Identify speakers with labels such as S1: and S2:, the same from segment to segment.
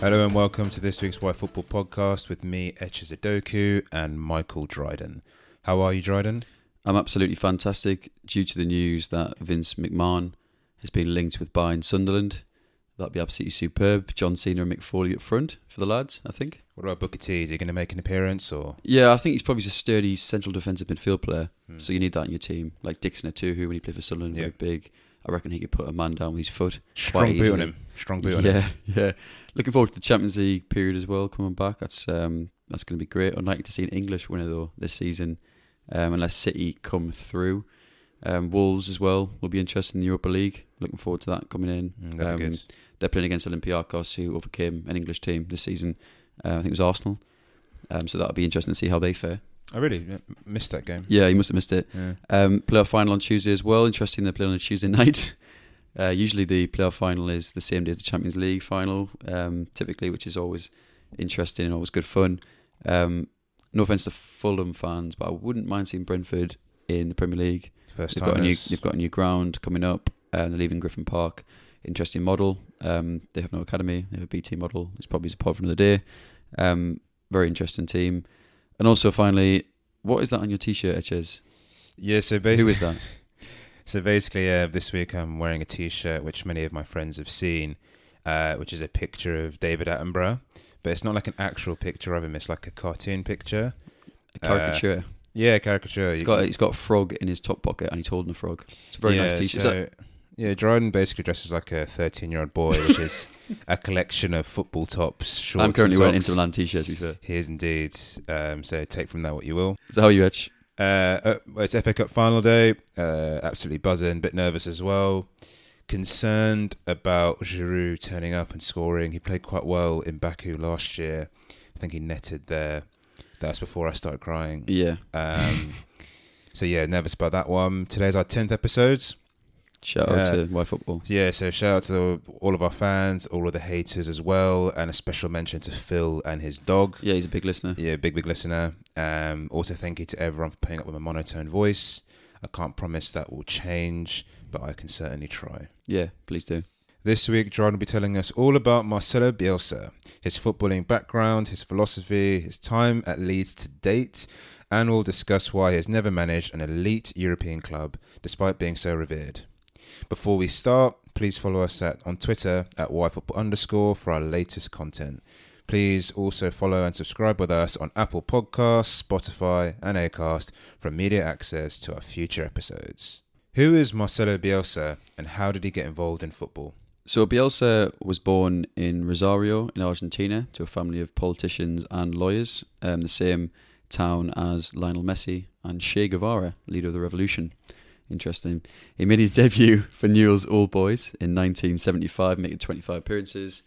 S1: Hello and welcome to this week's Why Football podcast with me, Etches Adoku, and Michael Dryden. How are you, Dryden?
S2: I'm absolutely fantastic due to the news that Vince McMahon has been linked with buying Sunderland. That'd be absolutely superb. John Cena and Mick Foley up front for the lads, I think.
S1: What about Booker T? Is he going to make an appearance or?
S2: Yeah, I think he's probably a sturdy central defensive midfield player.
S1: Hmm.
S2: So you need that in your team. Like Dixon too, who when he played for Sunderland,
S1: Yeah.
S2: very big. I reckon he could put a man down with his foot.
S1: Strong boot on him. Strong boot on him.
S2: Yeah, yeah. Looking forward to the Champions League period as well coming back. That's um, that's going to be great. Unlikely to see an English winner though this season, um, unless City come through. Um, Wolves as well will be interested in the Europa League. Looking forward to that coming in.
S1: Mm,
S2: Um. They're playing against Olympiacos, who overcame an English team this season. Uh, I think it was Arsenal. Um, so that'll be interesting to see how they fare.
S1: I really missed that game.
S2: Yeah, you must have missed it.
S1: Yeah.
S2: Um, playoff final on Tuesday as well. Interesting they play on a Tuesday night. Uh, usually the playoff final is the same day as the Champions League final, um, typically, which is always interesting and always good fun. Um, no offense to Fulham fans, but I wouldn't mind seeing Brentford in the Premier League.
S1: First
S2: They've
S1: time.
S2: got a new they've got a new ground coming up. and they're leaving Griffin Park. Interesting model. Um, they have no academy. They have a BT model. It's probably a pod for another day. Um, very interesting team. And also, finally, what is that on your T-shirt, Etches?
S1: Yeah, so basically,
S2: Who is that?
S1: So basically, uh, this week I'm wearing a T-shirt which many of my friends have seen, uh, which is a picture of David Attenborough, but it's not like an actual picture of him. It's like a cartoon picture.
S2: A caricature.
S1: Yeah, caricature.
S2: he's got he's got a frog in his top pocket, and he's holding a frog. It's a very
S1: yeah,
S2: nice T-shirt. Is that-
S1: yeah, Jordan basically dresses like a 13-year-old boy, which is a collection of football tops, shorts.
S2: I'm currently wearing
S1: socks.
S2: Inter Milan T-shirt. To be fair,
S1: He is indeed. Um, so take from that what you will.
S2: so how are you, Etch?
S1: Uh, uh, it's FA Cup final day. Uh, absolutely buzzing, a bit nervous as well. Concerned about Giroud turning up and scoring. He played quite well in Baku last year. I think he netted there. That's before I started crying.
S2: Yeah,
S1: Um, so yeah, nervous about that one. Today's our tenth episode.
S2: Shout out to Y Football.
S1: Yeah, so shout out to all of our fans, all of the haters as well, and a special mention to Phil and his dog.
S2: Yeah, he's a big listener.
S1: Yeah, big, big listener. Um, also, thank you to everyone for putting up with a monotone voice. I can't promise that will change, but I can certainly try.
S2: Yeah, please do.
S1: This week, John will be telling us all about Marcelo Bielsa, his footballing background, his philosophy, his time at Leeds to date, and we'll discuss why he has never managed an elite European club despite being so revered. Before we start, please follow us at on Twitter at yfootball underscore for our latest content. Please also follow and subscribe with us on Apple Podcasts, Spotify, and Acast for immediate access to our future episodes. Who is Marcelo Bielsa and how did he get involved in football?
S2: So Bielsa was born in Rosario in Argentina to a family of politicians and lawyers, um, the same town as Lionel Messi and Che Guevara, leader of the revolution. Interesting. He made his debut for Newell's Old Boys in 1975, making 25 appearances,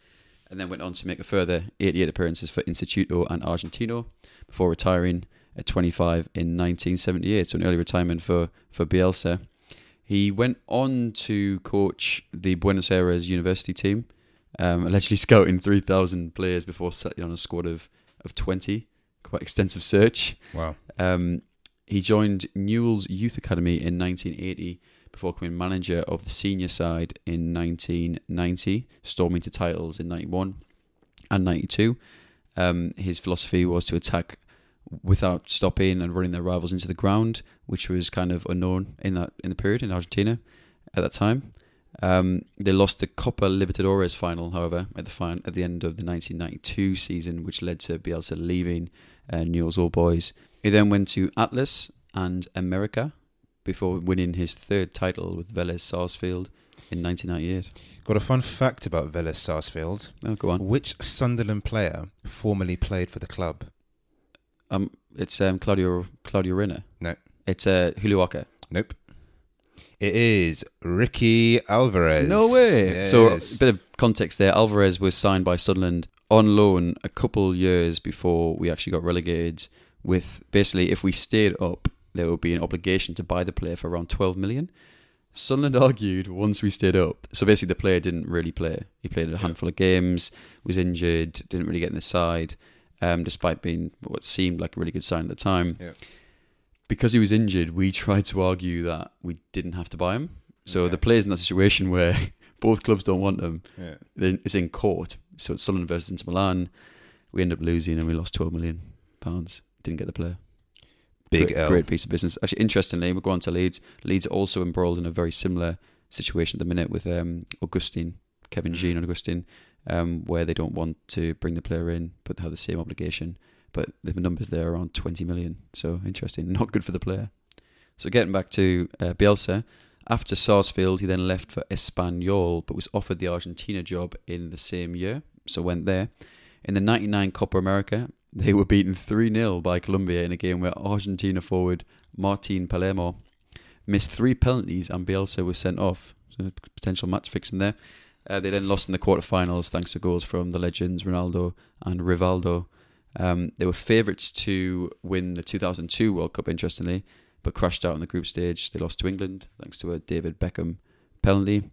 S2: and then went on to make a further 88 appearances for Instituto and Argentino before retiring at 25 in 1978. So an early retirement for, for Bielsa. He went on to coach the Buenos Aires University team, um, allegedly scouting 3,000 players before settling on a squad of, of 20. Quite extensive search.
S1: Wow.
S2: Um, he joined Newell's Youth Academy in 1980 before becoming manager of the senior side in 1990, storming to titles in 91 and 92. Um, his philosophy was to attack without stopping and running their rivals into the ground, which was kind of unknown in that in the period in Argentina at that time. Um, they lost the Copa Libertadores final, however, at the fin- at the end of the 1992 season, which led to Bielsa leaving uh, Newell's Old Boys. He then went to Atlas and America before winning his third title with Vélez Sarsfield in 1998.
S1: Got a fun fact about Vélez Sarsfield.
S2: Oh, go on.
S1: Which Sunderland player formerly played for the club?
S2: Um, it's um, Claudio Claudio Reyna.
S1: No.
S2: It's uh, Julio Walker.
S1: Nope. It is Ricky Alvarez.
S2: So,
S1: Yes.
S2: So a bit of context there. Alvarez was signed by Sunderland on loan a couple years before we actually got relegated. With basically, if we stayed up, there would be an obligation to buy the player for around 12 million. Sunderland argued once we stayed up. So basically, the player didn't really play. He played a handful of games, was injured, didn't really get in the side, um, despite being what seemed like a really good sign at the time.
S1: Yeah.
S2: Because he was injured, we tried to argue that we didn't have to buy him. So
S1: Okay.
S2: the player's in that situation where both clubs don't want him.
S1: Yeah.
S2: Then it's in court. So it's Sunderland versus Inter Milan. We end up losing and we lost 12 million pounds. Didn't get the player.
S1: Big
S2: great,
S1: L.
S2: great piece of business. Actually, interestingly, we'll go on to Leeds. Leeds are also embroiled in a very similar situation at the minute with um, Augustin, Kevin
S1: Mm.
S2: Jean and Augustin, um, where they don't want to bring the player in, but they have the same obligation. But the numbers there are around 20 million. So interesting. Not good for the player. So getting back to uh, Bielsa, after Sarsfield, he then left for Espanyol, but was offered the Argentina job in the same year. So went there. In the 99 Copa America, they were beaten 3 0 by Colombia in a game where Argentina forward Martin Palermo missed three penalties and Bielsa was sent off. So potential match fixing there. Uh, they then lost in the quarterfinals thanks to goals from the legends Ronaldo and Rivaldo. Um, they were favourites to win the 2002 World Cup, interestingly, but crashed out in the group stage. They lost to England thanks to a David Beckham penalty.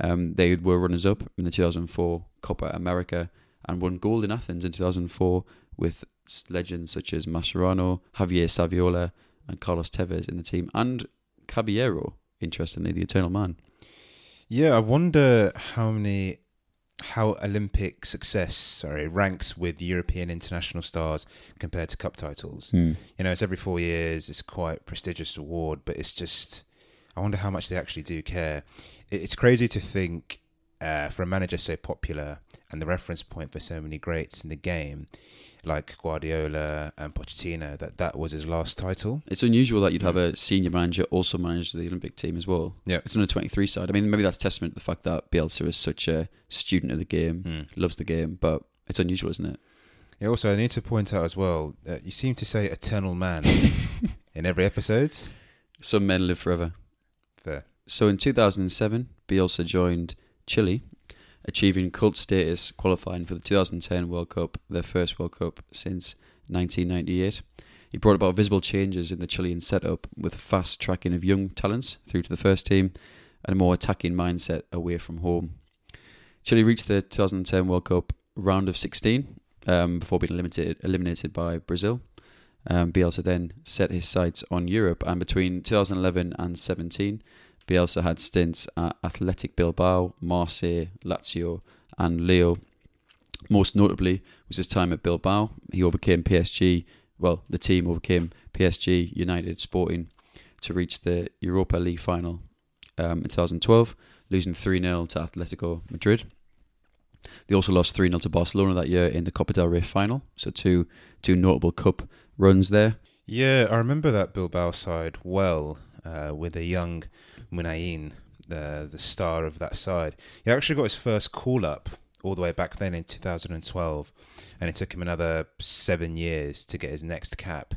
S2: Um, they were runners up in the 2004 Copa America and won gold in Athens in 2004 with legends such as Mascherano, Javier Saviola, and Carlos Tevez in the team, and Caballero, interestingly, the Eternal Man.
S1: Yeah, I wonder how many how Olympic success, sorry, ranks with European international stars compared to cup titles. You know, it's every four years. It's quite a prestigious award, but it's just I wonder how much they actually do care. It's crazy to think uh, for a manager so popular and the reference point for so many greats in the game, like Guardiola and Pochettino, that that was his last title.
S2: It's unusual that you'd have a senior manager also manage the Olympic team as well.
S1: Yeah.
S2: It's on the 23 side. I mean, maybe that's testament to the fact that Bielsa is such a student of the game,
S1: Mm.
S2: loves the game, but it's unusual, isn't it?
S1: Yeah, also, I need to point out as well, uh, you seem to say eternal man in every episode.
S2: Some men live forever.
S1: Fair.
S2: So in 2007, Bielsa joined Chile, achieving cult status qualifying for the 2010 World Cup, their first World Cup since 1998. He brought about visible changes in the Chilean setup with fast tracking of young talents through to the first team and a more attacking mindset away from home. Chile reached the 2010 World Cup round of 16 um, before being eliminated, eliminated by Brazil. Um, Bielsa then set his sights on Europe, and between 2011 and 17, Bielsa had stints at Athletic Bilbao, Marseille, Lazio, and Lille. Most notably was his time at Bilbao. He overcame PSG, well, the team overcame PSG, United, Sporting to reach the Europa League final um, in 2012, losing 3 0 to Atletico Madrid. They also lost 3 0 to Barcelona that year in the Copa del Rey final, so two two notable cup runs there.
S1: Yeah, I remember that Bilbao side well uh, with a young Muniain, the the star of that side. He actually got his first call up all the way back then in 2012, and it took him another seven years to get his next cap.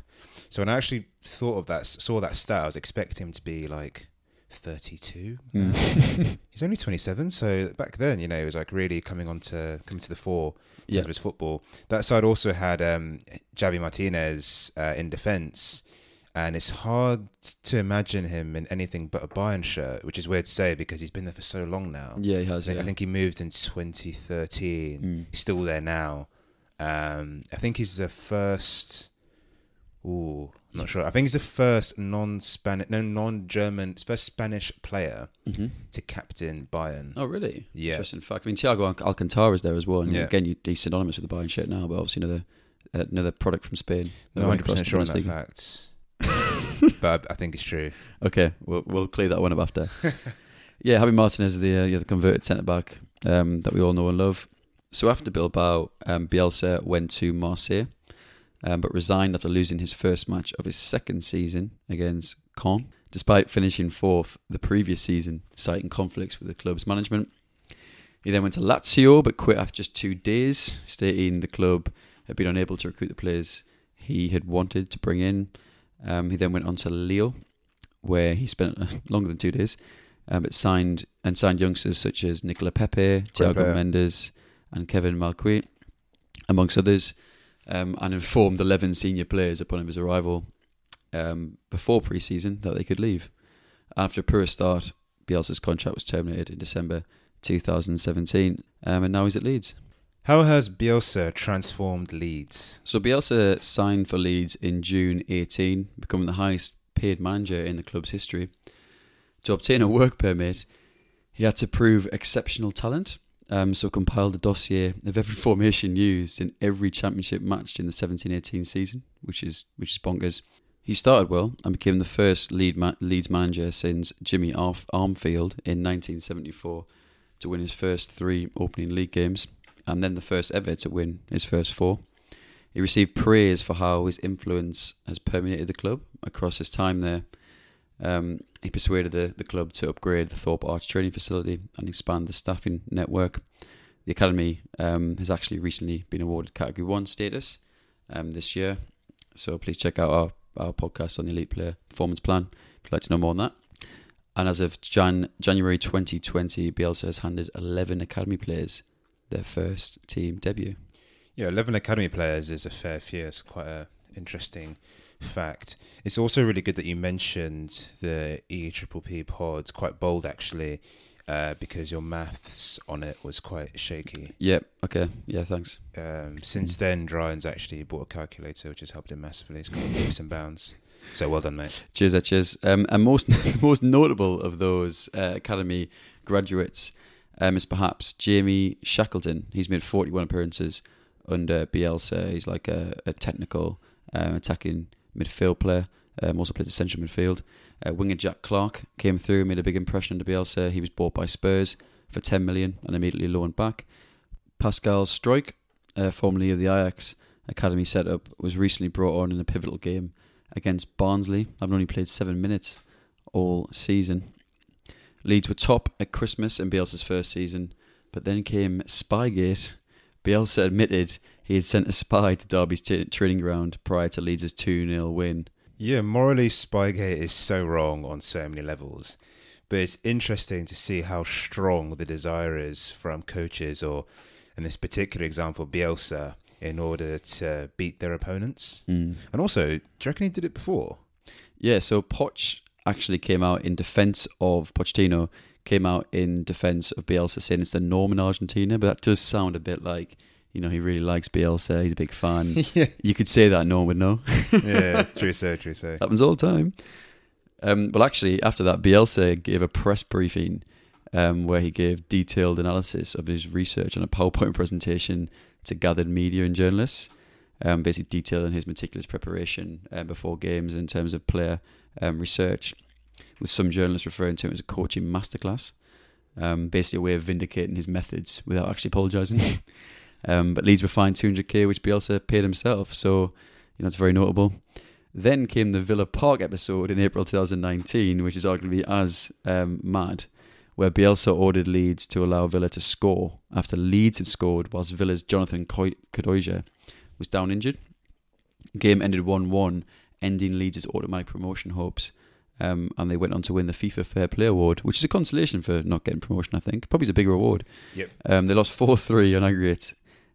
S1: So when I actually thought of that, saw that stat, I was expecting him to be like 32.
S2: Mm.
S1: He's only 27, so back then, you know, he was like really coming on to coming to the fore in
S2: Yeah.
S1: terms of his football. That side also had um, Javi Martinez uh, in defence, and it's hard to imagine him in anything but a Bayern shirt, which is weird to say because he's been there for so long now.
S2: Yeah, he
S1: I
S2: has.
S1: think,
S2: yeah.
S1: I think he moved in 2013.
S2: Mm.
S1: He's still there now. Um, I think he's the first. Ooh, I'm not sure. I think he's the first non-Spanish, no non-German, first Spanish player
S2: Mhm.
S1: to captain Bayern.
S2: Oh, really?
S1: Yeah.
S2: Interesting fact. I mean, Thiago Al- Alcantara is there as well, and
S1: Yeah.
S2: again, you, he's synonymous with the Bayern shirt now, but obviously another another product from Spain. No,
S1: 100 percent sure on that fact, but I think it's true.
S2: Okay, we'll we'll clear that one up after. yeah, Javi Martinez the uh, yeah, the converted centre back um, that we all know and love. So after Bilbao, um, Bielsa went to Marseille, um, but resigned after losing his first match of his second season against Caen, despite finishing fourth the previous season, citing conflicts with the club's management. He then went to Lazio, but quit after just two days, stating the club had been unable to recruit the players he had wanted to bring in. Um, he then went on to Lille, where he spent longer than two days, um, but signed and signed youngsters such as Nicola Pepe, Thiago. Mendes, and Kevin Malcuit, amongst others, um, and informed 11 senior players upon his arrival um, before pre-season that they could leave. After a poor start, Bielsa's contract was terminated in December 2017, um, and now he's at Leeds.
S1: How has Bielsa transformed Leeds?
S2: So Bielsa signed for Leeds in June 18, becoming the highest paid manager in the club's history. To obtain a work permit, He had to prove exceptional talent, um, so compiled a dossier of every formation used in every championship match in the 17-18 season, which is which is bonkers. He started well and became the first lead ma- Leeds manager since Jimmy Arf- Armfield in 1974 to win his first three opening league games, and then the first ever to win his first four. He received praise for how his influence has permeated the club across his time there. Um, he persuaded the, the club to upgrade the Thorpe Arch training facility and expand the staffing network. The academy um, has actually recently been awarded Category 1 status um, this year. So please check out our, our podcast on the Elite Player Performance Plan if you'd like to know more on that. And as of Jan- January 2020, Bielsa has handed 11 academy players their first team debut.
S1: Yeah, 11 academy players is a fair few. It's quite an interesting fact. It's also really good that you mentioned the E Triple P pod. Quite bold, actually, uh, because your maths on it was quite shaky.
S2: Yep. Okay. Yeah. Thanks.
S1: Um, since then, Ryan's actually bought a calculator, which has helped him massively. It's got leaps and bounds. So well done, mate.
S2: Cheers, uh, cheers. Um, and most most notable of those uh, academy graduates um, is perhaps Jamie Shackleton. He's made 41 appearances under Bielsa. He's like a, a technical um, attacking midfield player. Um, also plays central midfield. Uh, winger Jack Clarke came through, made a big impression under Bielsa. He was bought by Spurs for 10 million and immediately loaned back. Pascal Struijk, uh, formerly of the Ajax academy setup, was recently brought on in a pivotal game against Barnsley. I've only played seven minutes all season. Leeds were top at Christmas in Bielsa's first season, but then came Spygate. Bielsa admitted he had sent a spy to Derby's t- training ground prior to Leeds' 2 0 win.
S1: Yeah, morally, Spygate is so wrong on so many levels. But it's interesting to see how strong the desire is from coaches, or in this particular example, Bielsa, in order to beat their opponents.
S2: Mm.
S1: And also, do you reckon he did it before?
S2: Yeah, so Poch actually came out in defence of Pochettino, came out in defence of Bielsa, saying it's the norm in Argentina, but that does sound a bit like, you know, he really likes Bielsa, he's a big fan.
S1: yeah,
S2: you could say that, no one would know.
S1: yeah, true so, true so.
S2: happens all the time. Um, well, actually, after that, Bielsa gave a press briefing um, where he gave detailed analysis of his research on a PowerPoint presentation to gathered media and journalists, um, basically detailing his meticulous preparation um, before games in terms of player um, research, with some journalists referring to it as a coaching masterclass, um, basically a way of vindicating his methods without actually apologising. um, but Leeds were fined 200k, which Bielsa paid himself, so you know it's very notable. Then came the Villa Park episode in April 2019, which is arguably as um, mad, where Bielsa ordered Leeds to allow Villa to score after Leeds had scored, whilst Villa's Jonathan Kodjia was down injured. Game ended 1 1, ending Leeds' automatic promotion hopes. Um, and they went on to win the FIFA Fair Play Award, which is a consolation for not getting promotion, I think. Probably is a bigger award.
S1: Yep.
S2: Um, they lost 4 3 on aggregate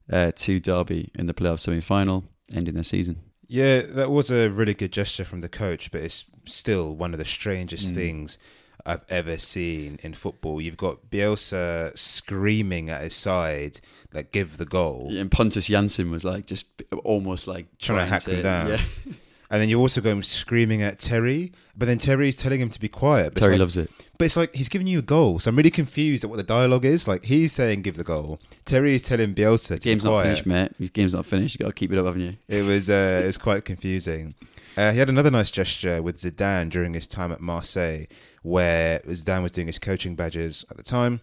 S2: uh, to Derby in the playoff semi final, ending their season.
S1: Yeah, that was a really good gesture from the coach, but it's still one of the strangest
S2: Mm.
S1: things I've ever seen in football. You've got Bielsa screaming at his side, like, give the goal.
S2: And Pontus Jansson was like just almost like
S1: Trying to hack them down.
S2: Yeah,
S1: And then you're also go screaming at Terry, but then Terry's telling him to be quiet. But
S2: Terry
S1: like,
S2: loves it.
S1: But it's like he's giving you a goal. So I'm really confused at what the dialogue is. Like he's saying give the goal. Terry is telling Bielsa to
S2: Game's
S1: be
S2: not finished, mate. Your game's not finished. You got to keep it up, haven't you?
S1: It was uh, it was quite confusing. Uh, he had another nice gesture with Zidane during his time at Marseille, where Zidane was doing his coaching badges at the time.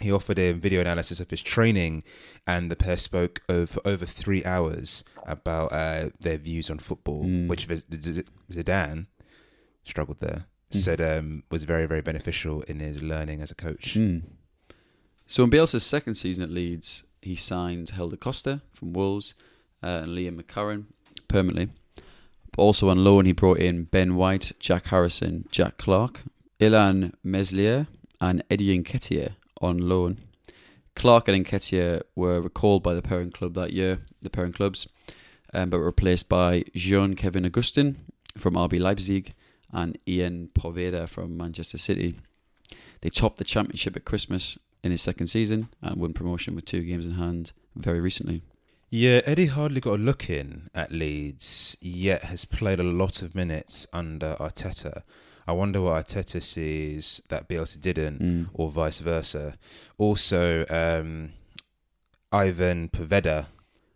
S1: He offered a video analysis of his training, and the pair spoke over over three hours about uh, their views on football,
S2: Mm.
S1: which Zidane struggled there.
S2: Mm.
S1: Said um, was very very beneficial in his learning as a coach.
S2: Mm. So in Bielsa's second season at Leeds, he signed Helder Costa from Wolves uh, and Liam McCarron permanently. But also on loan, he brought in Ben White, Jack Harrison, Jack Clarke, Illan Meslier, and Eddie Nketiah on loan. Clarke and Nketiah were recalled by the parent club that year, the parent clubs, um, but were replaced by Jean Kevin Augustin from RB Leipzig and Ian Poveda from Manchester City. They topped the championship at Christmas in his second season and won promotion with two games in hand very recently.
S1: Yeah, Eddie hardly got a look in at Leeds, yet has played a lot of minutes under Arteta. I wonder what Arteta sees that Bielsa didn't,
S2: Mm.
S1: or vice versa. Also, um, Ivan Poveda,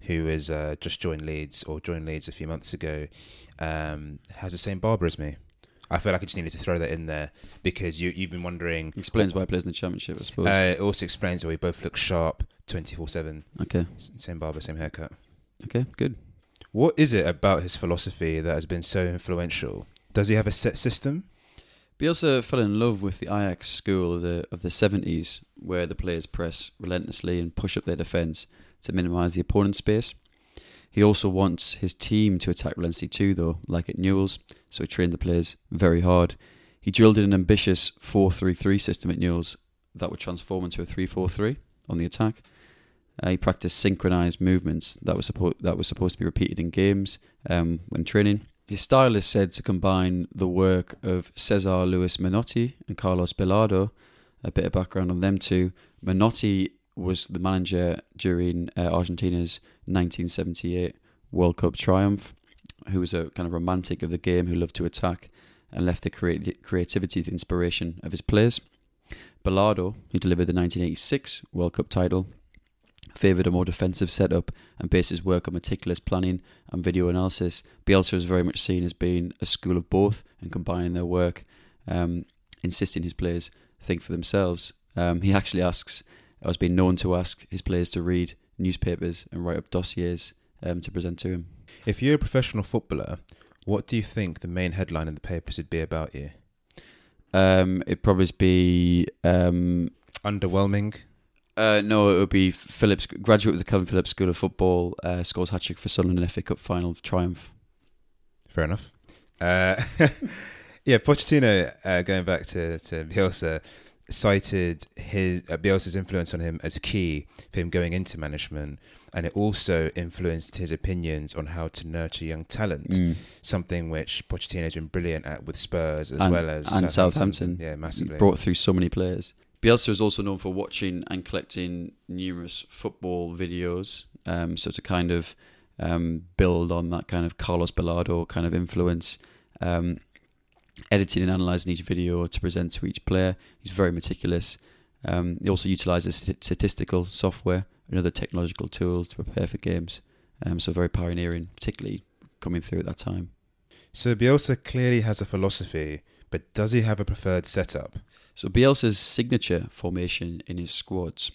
S1: who has uh, just joined Leeds or joined Leeds a few months ago, um, has the same barber as me. I feel like I just needed to throw that in there because you you've been wondering.
S2: Explains why he plays in the championship, I suppose.
S1: Uh, it also explains why we both look sharp, twenty four seven.
S2: okay,
S1: Same barber, same haircut.
S2: okay, good.
S1: What is it about his philosophy that has been so influential? Does he have a set system?
S2: Bielsa fell in love with the Ajax school of the of the seventies, where the players press relentlessly and push up their defence to minimise the opponent's space. He also wants his team to attack relentlessly too, though, like at Newell's. So he trained the players very hard. He drilled in an ambitious 4-3-3 system at Newell's that would transform into a 3-4-3 on the attack. Uh, he practiced synchronized movements that was that was supposed to be repeated in games um, when training. His style is said to combine the work of Cesar Luis Menotti and Carlos Bilardo. A bit of background on them too. Menotti was the manager during uh, Argentina's 1978 World Cup triumph, who was a kind of romantic of the game who loved to attack and left the creati- creativity, the inspiration of his players. Bilardo, who delivered the 1986 World Cup title, favoured a more defensive setup and based his work on meticulous planning and video analysis. Bielsa is very much seen as being a school of both and combining their work, um, insisting his players think for themselves. Um, he actually asks, or has been known to ask, his players to read newspapers and write up dossiers um, to present to him.
S1: If you're a professional footballer, what do you think the main headline in the papers would be about you?
S2: Um, it'd probably be um,
S1: Underwhelming.
S2: Uh, no, it would be Phillips, graduate of the Kevin Phillips School of Football, uh, scores hat trick for Sunderland in FA Cup final triumph.
S1: Fair enough. Uh, yeah, Pochettino, uh, going back to, to Bielsa, cited his uh, Bielsa's influence on him as key for him going into management, and it also influenced his opinions on how to nurture young talent.
S2: Mm.
S1: Something which Pochettino has been brilliant at with Spurs as
S2: And-
S1: well as
S2: and Southampton.
S1: Yeah, massively.
S2: Brought through so many players. Bielsa is also known for watching and collecting numerous football videos. Um, so to kind of um, build on that kind of Carlos Bilardo kind of influence, um, editing and analysing each video to present to each player. He's very meticulous. Um, he also utilises st- statistical software and other technological tools to prepare for games. Um, so very pioneering, particularly coming through at that time.
S1: So Bielsa clearly has a philosophy, but does he have a preferred setup?
S2: So Bielsa's signature formation in his squads,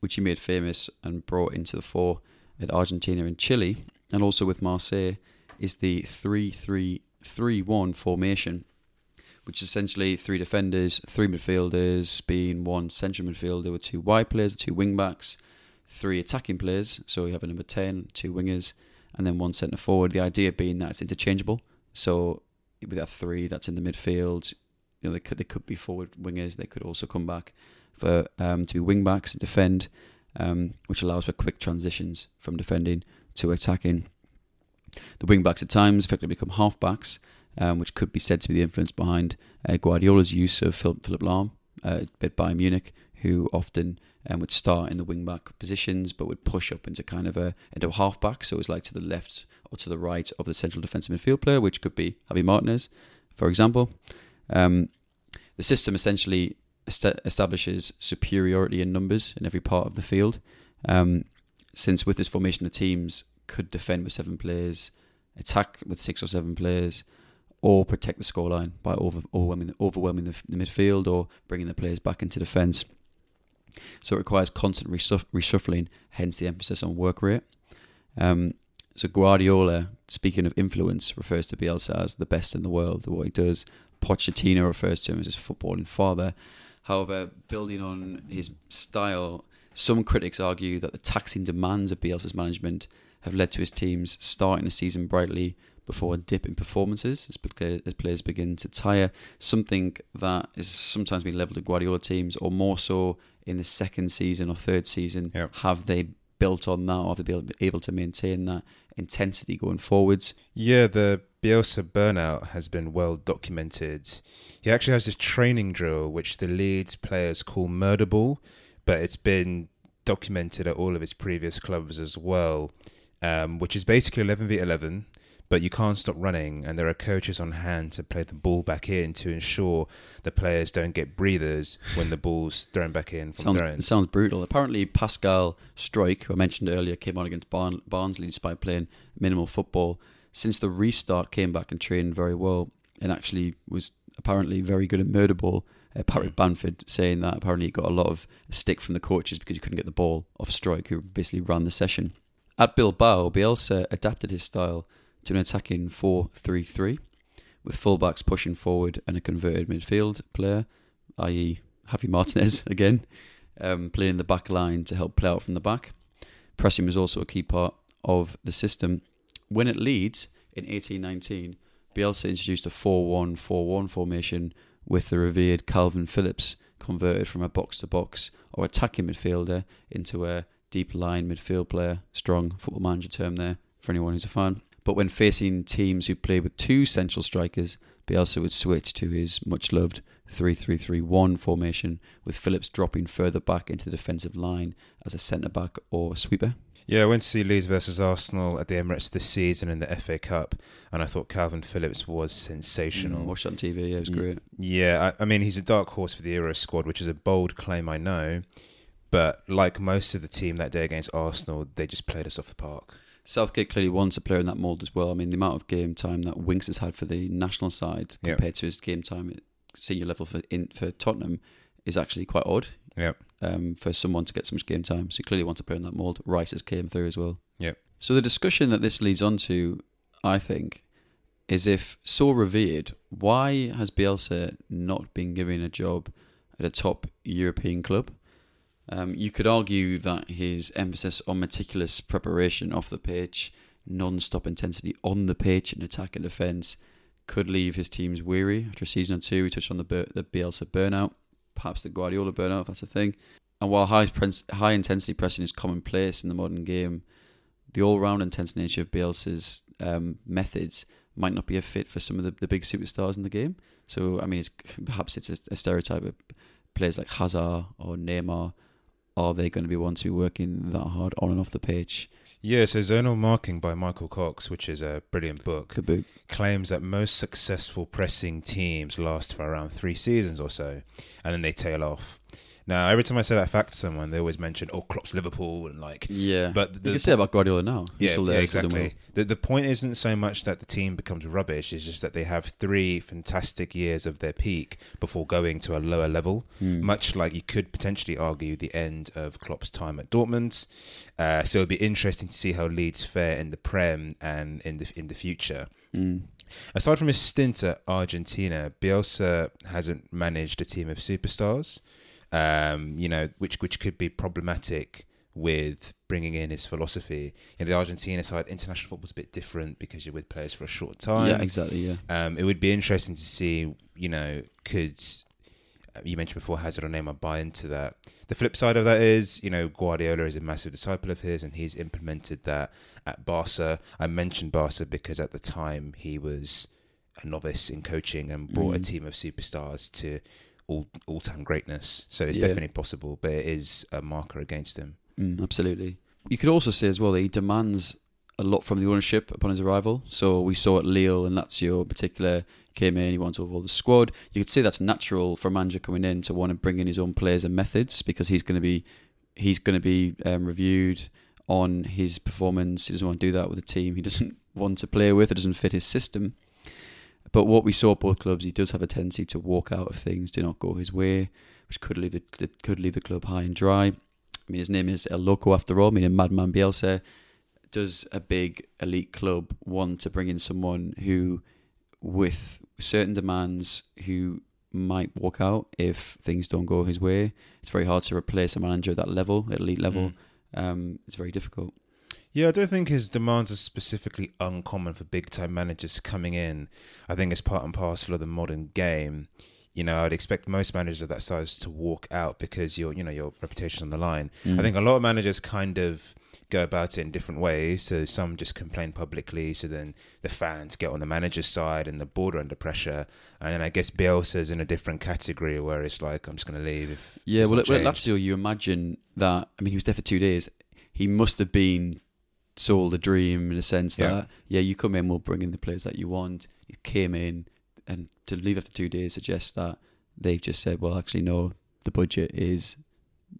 S2: which he made famous and brought into the fore at Argentina and Chile, and also with Marseille, is the 3-3-3-1 formation, which is essentially three defenders, three midfielders, being one central midfielder with two wide players, two wing backs, three attacking players. So we have a number 10, two wingers, and then one centre forward. The idea being that it's interchangeable. So with that three, that's in the midfield. You know, they could they could be forward wingers. They could also come back for um, to be wing backs and defend, um, which allows for quick transitions from defending to attacking. The wing backs at times effectively become half backs, um, which could be said to be the influence behind uh, Guardiola's use of Philipp, Philipp Lahm uh, at Bayern Munich, who often um, would start in the wing back positions but would push up into kind of a into a half back. So it's like to the left or to the right of the central defensive midfield player, which could be Javi Martinez, for example. Um, the system essentially est- establishes superiority in numbers in every part of the field. Um, since with this formation, the teams could defend with seven players, attack with six or seven players, or protect the scoreline by over, overwhelming, overwhelming the, the midfield or bringing the players back into defence. So it requires constant reshuff- reshuffling, hence the emphasis on work rate. Um, so Guardiola, speaking of influence, refers to Bielsa as the best in the world at what he does. Pochettino refers to him as his footballing father. However, building on his style, some critics argue that the taxing demands of Bielsa's management have led to his teams starting the season brightly before a dip in performances as, players begin to tire. Something that is sometimes been levelled at Guardiola teams, or more so in the second season or third season.
S1: Yeah.
S2: Have they built on that, or have they been able to maintain that intensity going forwards?
S1: Yeah, the Bielsa burnout has been well documented. He actually has this training drill which the Leeds players call murder ball, but it's been documented at all of his previous clubs as well, um, which is basically 11 v 11, but you can't stop running, and there are coaches on hand to play the ball back in to ensure the players don't get breathers when the ball's thrown back in from
S2: sounds, sounds brutal. Apparently, Pascal Struijk, who I mentioned earlier, came on against Barn- Barnsley despite playing minimal football. Since the restart, came back and trained very well, and actually was apparently very good at murder ball. Uh, Patrick Bamford saying that apparently he got a lot of stick from the coaches because he couldn't get the ball off Stroik, who basically ran the session. At Bilbao, Bielsa adapted his style to an attacking 4 3 3, with fullbacks pushing forward and a converted midfield player, i.e., Javi Martinez again, um, playing in the back line to help play out from the back. Pressing was also a key part of the system. When it Leeds in 1819, Bielsa introduced a 4 1 4 1 formation with the revered Kalvin Phillips converted from a box to box or attacking midfielder into a deep line midfield player. Strong football manager term there for anyone who's a fan. But when facing teams who play with two central strikers, Bielsa would switch to his much loved 3 3 3 1 formation, with Phillips dropping further back into the defensive line as a centre back or sweeper.
S1: Yeah, I went to see Leeds versus Arsenal at the Emirates this season in the FA Cup, and I thought Kalvin Phillips was sensational.
S2: Mm, watched on TV, yeah, it was great.
S1: Yeah, I, I mean, he's a dark horse for the Euro squad, which is a bold claim, I know. But like most of the team that day against Arsenal, they just played us off the park.
S2: Southgate clearly wants a player in that mould as well. I mean, the amount of game time that Winks has had for the national side
S1: Yeah.
S2: compared to his game time at senior level for in, for Tottenham is actually quite odd.
S1: Yep.
S2: Um, for someone to get so much game time, so he clearly wants a player in that mould. Rice has came through as well.
S1: Yep.
S2: So the discussion that this leads on to, I think, is if so revered, why has Bielsa not been given a job at a top European club? Um, you could argue that his emphasis on meticulous preparation off the pitch, non-stop intensity on the pitch in attack and defence, could leave his teams weary after a season or two. We touched on the the Bielsa burnout, perhaps the Guardiola burnout, if that's a thing. And while high high intensity pressing is commonplace in the modern game, the all-round intense nature of Bielsa's um, methods might not be a fit for some of the, the big superstars in the game. So, I mean, it's perhaps it's a, a stereotype of players like Hazard or Neymar. Are they going to be ones to be working that hard on and off the pitch?
S1: Yeah, so Zonal Marking by Michael Cox, which is a brilliant book, claims that most successful pressing teams last for around three seasons or so, and then they tail off. Now, every time I say that fact to someone, they always mention, oh, Klopp's Liverpool, and like,
S2: Yeah,
S1: But
S2: you
S1: the-
S2: can say about Guardiola now. He's
S1: yeah, yeah,
S2: there, doing
S1: exactly. The the point isn't so much that the team becomes rubbish; it's just that they have three fantastic years of their peak before going to a lower level.
S2: Hmm.
S1: Much like you could potentially argue the end of Klopp's time at Dortmund. Uh, so it'll be interesting to see how Leeds fare in the Prem and in the in the future.
S2: Mm.
S1: Aside from his stint at Argentina, Bielsa hasn't managed a team of superstars. Um, you know, which which could be problematic with bringing in his philosophy. In the Argentina side, international football's a bit different because you're with players for a short time.
S2: Yeah, exactly. Yeah.
S1: Um, it would be interesting to see, you know, could you mentioned before Hazard or Neymar buy into that? The flip side of that is, you know, Guardiola is a massive disciple of his, and he's implemented that at Barca. I mentioned Barca because at the time he was a novice in coaching and brought a
S2: Mm.
S1: team of superstars to all all time greatness. So it's
S2: Yeah.
S1: definitely possible, but it is a marker against him.
S2: Mm, absolutely. You could also say as well that he demands a lot from the ownership upon his arrival. So we saw at Lille and Lazio in particular came in, he wanted to overhaul the squad. You could say that's natural for a manager coming in to want to bring in his own players and methods because he's going to be he's going to be um, reviewed on his performance. He doesn't want to do that with a team he doesn't want to play with. It doesn't fit his system. But what we saw at both clubs, he does have a tendency to walk out of things do not go his way, which could leave the could leave the club high and dry. I mean, his name is El Loco after all, meaning Madman Bielsa. Does a big elite club want to bring in someone who, with certain demands, who might walk out if things don't go his way? It's very hard to replace a manager at that level, at elite level.
S1: Mm.
S2: Um, it's very difficult.
S1: Yeah, I don't think his demands are specifically uncommon for big time managers coming in. I think it's part and parcel of the modern game. You know, I'd expect most managers of that size to walk out because your, you know, your reputation's on the line.
S2: Mm.
S1: I think a lot of managers kind of go about it in different ways. So some just complain publicly, so then the fans get on the manager's side and the board are under pressure. And then I guess Bielsa's in a different category where it's like, I'm just going to leave. If
S2: Yeah, well, at, at. Lazio, you imagine that. I mean, he was there for two days. He must have been sold a dream in a sense
S1: Yeah.
S2: that yeah, you come in, we'll bring in the players that you want. He came in, and to leave after two days suggests that they've just said, well, actually, no, the budget is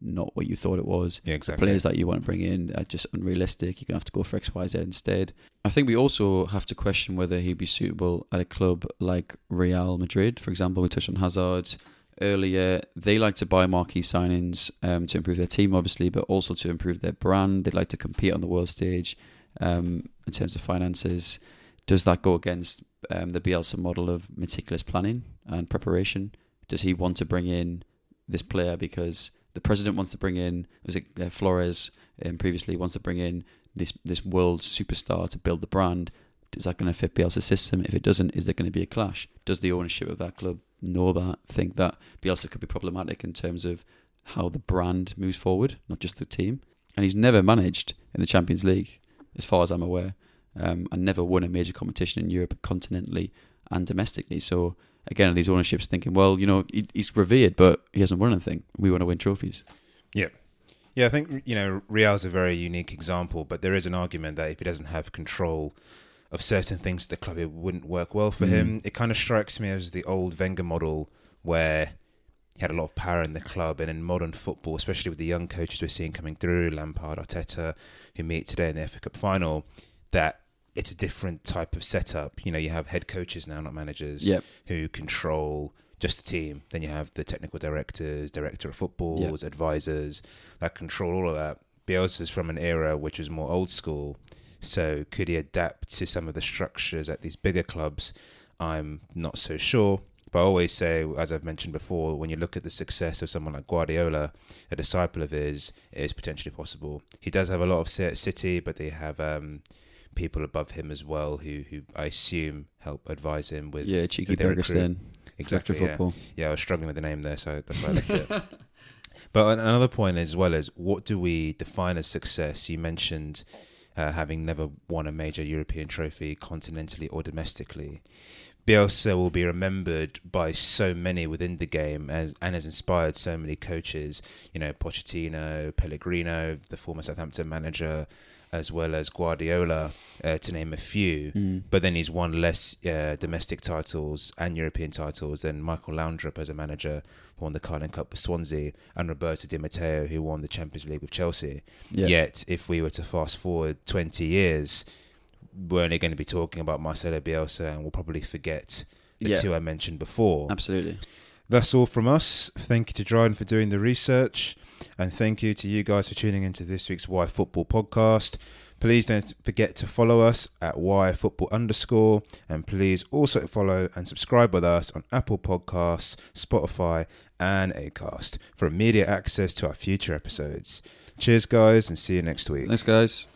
S2: not what you thought it was.
S1: Yeah,
S2: The
S1: exactly.
S2: players that you want to bring in are just unrealistic. You're gonna have to go for X, Y, Z instead. I think we also have to question whether he'd be suitable at a club like Real Madrid, for example. We touched on Hazard earlier. They like to buy marquee signings um, to improve their team, obviously, but also to improve their brand. They like to compete on the world stage um, in terms of finances. Does that go against um, the Bielsa model of meticulous planning and preparation? Does he want to bring in this player because the president wants to bring in was it uh, Flores um, previously wants to bring in this this world superstar to build the brand. Is that going to fit Bielsa's system? If it doesn't, is there going to be a clash? Does the ownership of that club know that? Think that Bielsa could be problematic in terms of how the brand moves forward, not just the team. And he's never managed in the Champions League, as far as I'm aware, um, and never won a major competition in Europe continentally and domestically. So again, these ownerships thinking, well, you know, he, he's revered, but he hasn't won anything. We want to win trophies.
S1: Yeah, Yeah, I think you know Real's a very unique example, but there is an argument that if he doesn't have control of certain things the club, it wouldn't work well for
S2: Mm.
S1: him. It kind of strikes me as the old Wenger model, where he had a lot of power in the club, and in modern football, especially with the young coaches we're seeing coming through, Lampard, Arteta, who meet today in the FA Cup final, that it's a different type of setup. You know, you have head coaches now, not managers
S2: Yep.
S1: who control just the team. Then you have the technical directors, director of footballs, advisors that control all of that. Bielsa's from an era which was more old school. So could he adapt to some of the structures at these bigger clubs? I'm not so sure. But I always say, as I've mentioned before, when you look at the success of someone like Guardiola, a disciple of his, it is potentially possible. He does have a lot of say at City, but they have um, people above him as well who, who I assume help advise him with
S2: yeah, Txiki
S1: with their
S2: Begiristain, director
S1: exactly yeah.
S2: football.
S1: Yeah, I was struggling with the name there, so that's why I left it. But another point as well is what do we define as success? You mentioned uh, having never won a major European trophy continentally or domestically. Bielsa will be remembered by so many within the game as and has inspired so many coaches. You know, Pochettino, Pellegrino, the former Southampton manager, as well as Guardiola, uh, to name a few.
S2: Mm.
S1: But then he's won less uh, domestic titles and European titles than Michael Laudrup as a manager, who won the Carling Cup with Swansea, and Roberto Di Matteo, who won the Champions League with Chelsea.
S2: Yeah.
S1: Yet, if we were to fast forward 20 years, we're only going to be talking about Marcelo Bielsa, and we'll probably forget the
S2: Yeah.
S1: two I mentioned before.
S2: Absolutely.
S1: That's all from us. Thank you to Dryden for doing the research. And thank you to you guys for tuning into this week's Why Football podcast. Please don't forget to follow us at Why Football underscore. And please also follow and subscribe with us on Apple Podcasts, Spotify, and Acast for immediate access to our future episodes. Cheers, guys, and see you next week.
S2: Thanks, guys.